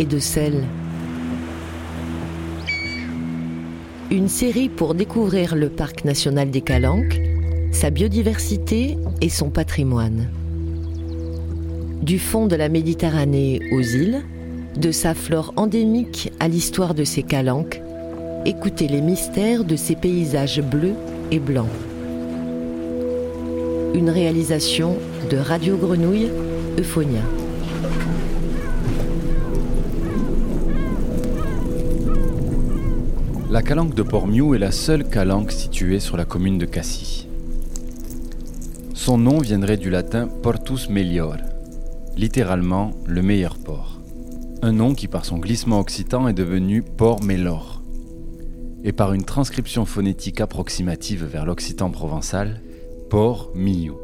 et de sel. Une série pour découvrir le parc national des Calanques, sa biodiversité et son patrimoine. Du fond de la Méditerranée aux îles, de sa flore endémique à l'histoire de ses calanques, écoutez les mystères de ces paysages bleus et blancs. Une réalisation de Radio Grenouille, Euphonia. La calanque de Port-Miou est la seule calanque située sur la commune de Cassis. Son nom viendrait du latin Portus Melior, littéralement le meilleur port. Un nom qui par son glissement occitan est devenu Port Melor. Et par une transcription phonétique approximative vers l'occitan provençal, Port Miou.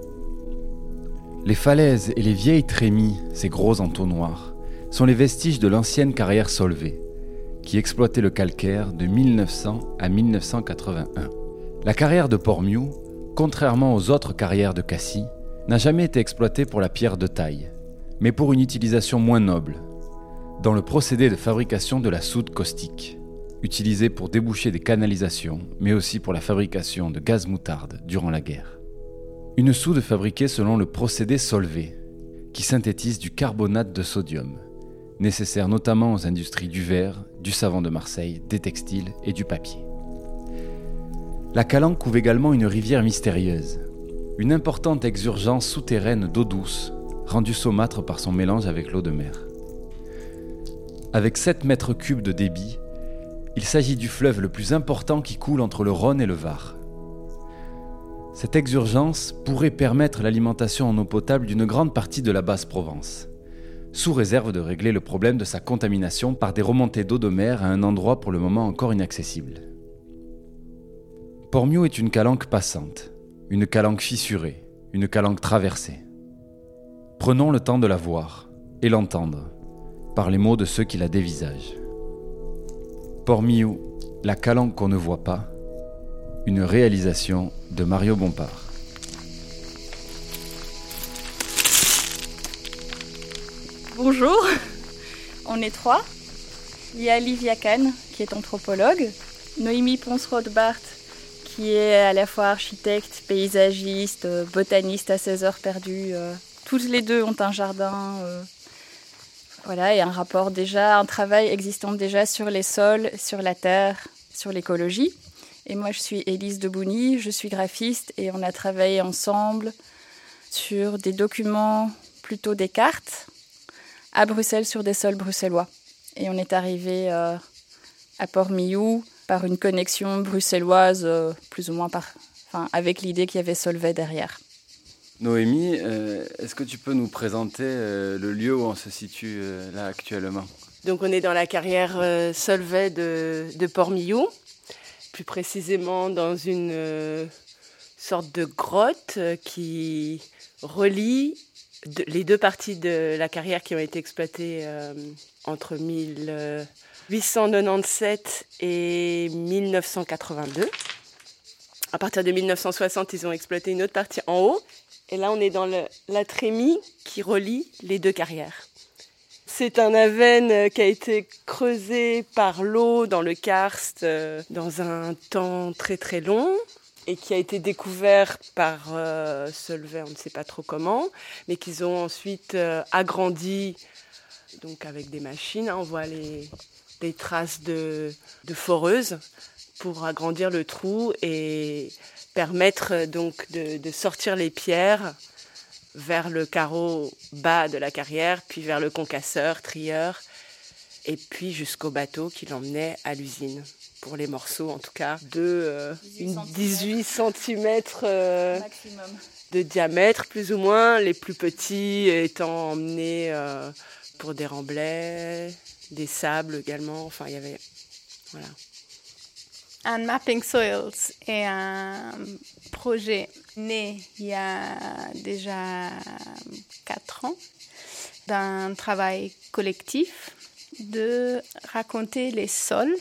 Les falaises et les vieilles trémies, ces gros entonnoirs, sont les vestiges de l'ancienne carrière Solvay, qui exploitait le calcaire de 1900 à 1981. La carrière de Port-Miou, contrairement aux autres carrières de Cassis, n'a jamais été exploitée pour la pierre de taille, mais pour une utilisation moins noble, dans le procédé de fabrication de la soude caustique, utilisée pour déboucher des canalisations, mais aussi pour la fabrication de gaz moutarde durant la guerre. Une soude fabriquée selon le procédé Solvay, qui synthétise du carbonate de sodium, nécessaire notamment aux industries du verre, du savon de Marseille, des textiles et du papier. La Calanque couvre également une rivière mystérieuse, une importante exurgence souterraine d'eau douce, rendue saumâtre par son mélange avec l'eau de mer. Avec 7 mètres cubes de débit, il s'agit du fleuve le plus important qui coule entre le Rhône et le Var. Cette exurgence pourrait permettre l'alimentation en eau potable d'une grande partie de la basse Provence sous réserve de régler le problème de sa contamination par des remontées d'eau de mer à un endroit pour le moment encore inaccessible. Pormio est une calanque passante, une calanque fissurée, une calanque traversée. Prenons le temps de la voir et l'entendre par les mots de ceux qui la dévisagent. Pormio, la calanque qu'on ne voit pas, une réalisation de Mario Bompard. Bonjour, on est trois. Il y a Livia Kahn, qui est anthropologue, Noémie Ponce-Rothbart, qui est à la fois architecte, paysagiste, botaniste à 16 heures perdues. Euh, toutes les deux ont un jardin. Euh, voilà, et un rapport déjà, un travail existant déjà sur les sols, sur la terre, sur l'écologie. Et moi, je suis Élise Debouny, je suis graphiste et on a travaillé ensemble sur des documents, plutôt des cartes, à Bruxelles sur des sols bruxellois. Et on est arrivé euh, à Port-Miou par une connexion bruxelloise, euh, plus ou moins par, avec l'idée qu'il y avait Solvay derrière. Noémie, euh, est-ce que tu peux nous présenter le lieu où on se situe là actuellement? Donc on est dans la carrière Solvay de, de Port-Miou, plus précisément dans une sorte de grotte qui relie les deux parties de la carrière qui ont été exploitées euh, entre 1897 et 1982. À partir de 1960, ils ont exploité une autre partie en haut. Et là, on est dans la trémie qui relie les deux carrières. C'est un aven qui a été creusé par l'eau dans le karst euh, dans un temps très très long et qui a été découvert par euh, Solvay, on ne sait pas trop comment, mais qu'ils ont ensuite euh, agrandi donc avec des machines. Hein, on voit les, traces de, de foreuse pour agrandir le trou et permettre euh, donc de, sortir les pierres vers le carreau bas de la carrière, puis vers le concasseur, trieur, et puis jusqu'au bateau qui l'emmenait à l'usine pour les morceaux en tout cas, de 18 cm euh, de diamètre plus ou moins, les plus petits étant emmenés euh, pour des remblais, des sables également, enfin il y avait... Voilà. Un Mapping Soils est un projet né il y a déjà 4 ans d'un travail collectif de raconter les sols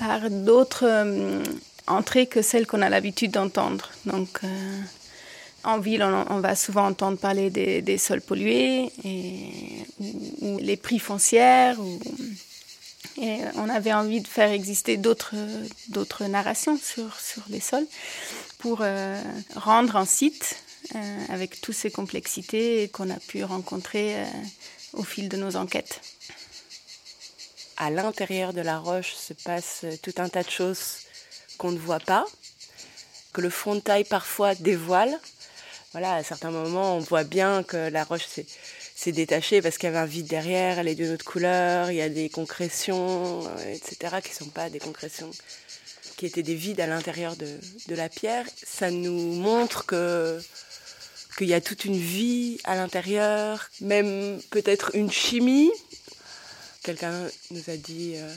par d'autres euh, entrées que celles qu'on a l'habitude d'entendre. Donc, euh, En ville, on, va souvent entendre parler des, sols pollués et, ou, les prix foncières. et on avait envie de faire exister d'autres, narrations sur, sur les sols pour euh, rendre un site avec toutes ces complexités qu'on a pu rencontrer au fil de nos enquêtes. À l'intérieur de la roche se passe tout un tas de choses qu'on ne voit pas, que le fond de taille parfois dévoile. Voilà, à certains moments, on voit bien que la roche s'est détachée parce qu'il y avait un vide derrière, elle est d'une autre couleur, il y a des concrétions, etc., qui ne sont pas des concrétions qui étaient des vides à l'intérieur de, de, la pierre. Ça nous montre que qu'il y a toute une vie à l'intérieur, même peut-être une chimie. Quelqu'un nous a dit euh,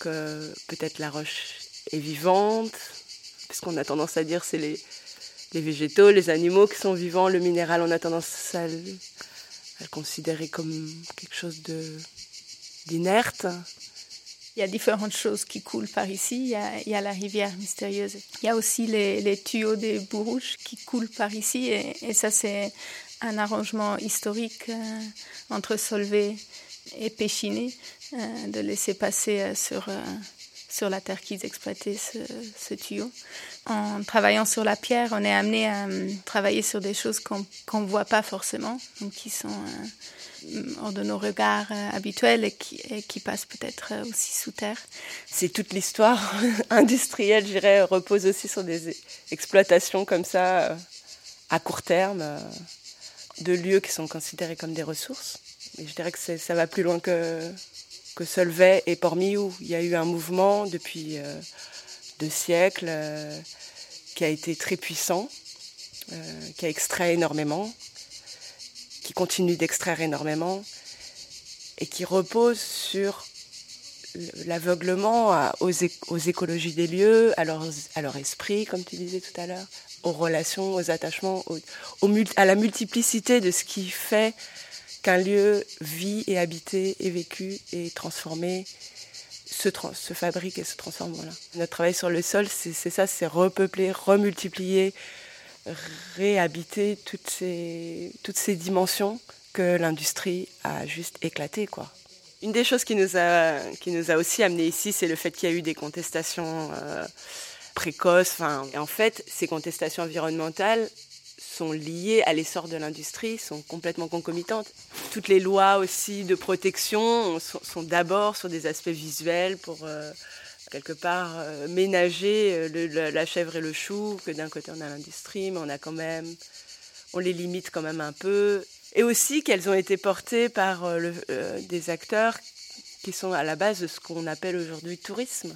que peut-être la roche est vivante, puisqu'on a tendance à dire c'est les, végétaux, les animaux qui sont vivants, le minéral, on a tendance à le, considérer comme quelque chose d'inerte. Il y a différentes choses qui coulent par ici. Il y a, la rivière mystérieuse. Il y a aussi les, tuyaux des Bourrouches qui coulent par ici. Et, et ça, c'est un arrangement historique euh, entre Solvay et Péchiné, euh, de laisser passer euh, sur, euh, sur la terre qu'ils exploitaient ce, ce, tuyau. En travaillant sur la pierre, on est amené à travailler sur des choses qu'on ne voit pas forcément, donc qui sont hors de nos regards habituels et qui, et qui passent peut-être aussi sous terre. C'est toute l'histoire industrielle, je dirais, repose aussi sur des exploitations comme ça, à court terme, de lieux qui sont considérés comme des ressources. Je dirais que ça va plus loin que, que Solvay et Port-Miou. Il y a eu un mouvement depuis euh, deux siècles euh, qui a été très puissant, euh, qui a extrait énormément, qui continue d'extraire énormément et qui repose sur l'aveuglement aux, aux, écologies des lieux, à leur, esprit, comme tu disais tout à l'heure, aux relations, aux attachements, à la multiplicité de ce qui fait qu'un lieu vit et habité et vécu et transformé se, fabrique et se transforme. Notre travail sur le sol, c'est ça, c'est repeupler, remultiplier, réhabiter toutes ces, dimensions que l'industrie a juste éclaté. Quoi. Une des choses qui nous a, aussi amené ici, c'est le fait qu'il y a eu des contestations euh, précoces. En fait, ces contestations environnementales sont liées à l'essor de l'industrie, sont complètement concomitantes. Toutes les lois aussi de protection sont, d'abord sur des aspects visuels pour euh, quelque part euh, ménager euh, la chèvre et le chou, que d'un côté on a l'industrie, mais on a quand même, on les limite quand même un peu. Et aussi qu'elles ont été portées par des acteurs qui sont à la base de ce qu'on appelle aujourd'hui tourisme,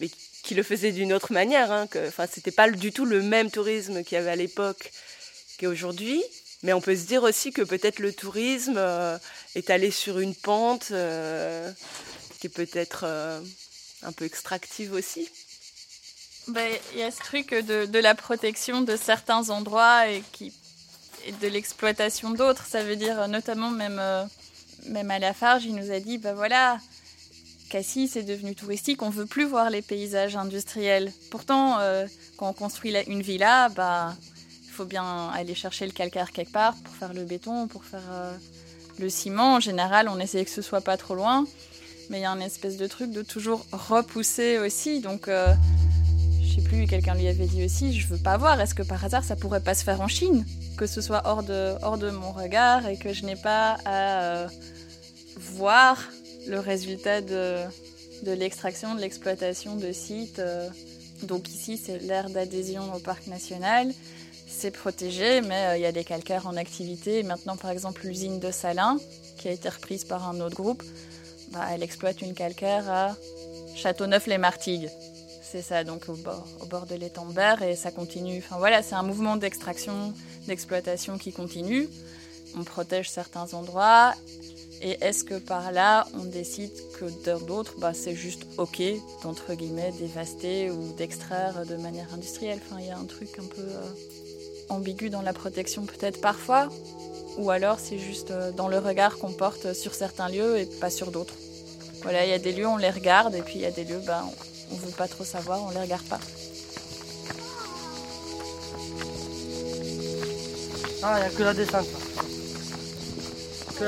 mais qui le faisaient d'une autre manière. Hein, que, enfin, c'était pas du tout le même tourisme qu'il y avait à l'époque qu'aujourd'hui. Mais on peut se dire aussi que peut-être le tourisme euh, est allé sur une pente euh, qui est peut-être euh, un peu extractive aussi. Il bah, y a ce truc de, la protection de certains endroits et, de l'exploitation d'autres. Ça veut dire notamment même, même à Lafarge, il nous a dit, bah voilà, Cassis est devenu touristique, on veut plus voir les paysages industriels. Pourtant, euh, quand on construit une villa, bah, il faut bien aller chercher le calcaire quelque part pour faire le béton, pour faire euh, le ciment. En général, on essaie que ce soit pas trop loin, mais il y a un espèce de truc de toujours repousser aussi. Donc, euh, je sais plus, quelqu'un lui avait dit aussi, je veux pas voir. Est-ce que par hasard, ça pourrait pas se faire en Chine, que ce soit hors de hors de mon regard et que je n'ai pas à euh, voir le résultat de, l'extraction, de l'exploitation de sites. Euh, donc ici, c'est l'aire d'adhésion au parc national. C'est protégé, mais euh, il y a des calcaires en activité. Maintenant, par exemple, l'usine de Salins, qui a été reprise par un autre groupe, bah, elle exploite une calcaire à Châteauneuf-les-Martigues. C'est ça, donc au bord, au bord de l'étang Berre, et ça continue. Enfin voilà, c'est un mouvement d'extraction, d'exploitation qui continue. On protège certains endroits, et est-ce que par là, on décide que d'autres, bah, c'est juste OK, d'entre guillemets, dévaster ou d'extraire de manière industrielle? Enfin, il y a un truc un peu euh, ambigu dans la protection, peut-être parfois. Ou alors, c'est juste euh, dans le regard qu'on porte sur certains lieux et pas sur d'autres. Voilà, il y a des lieux, on les regarde, et puis il y a des lieux, bah, on ne veut pas trop savoir, on les regarde pas. Ah, il n'y a que la descente. De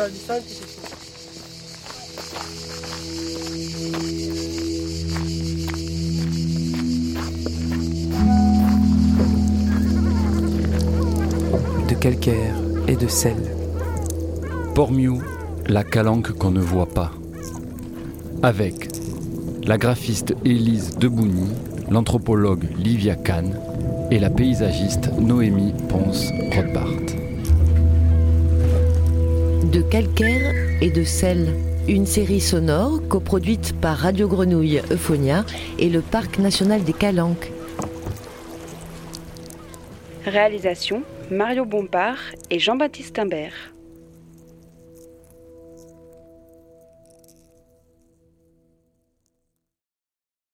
calcaire et de sel. Pormiou, la calanque qu'on ne voit pas. Avec la graphiste Élise Debouni, l'anthropologue Livia Kahn et la paysagiste Noémie Ponce-Rothbart. De calcaire et de sel, une série sonore coproduite par Radio Grenouille Euphonia et le Parc national des Calanques. Réalisation Mario Bompard et Jean-Baptiste Imbert.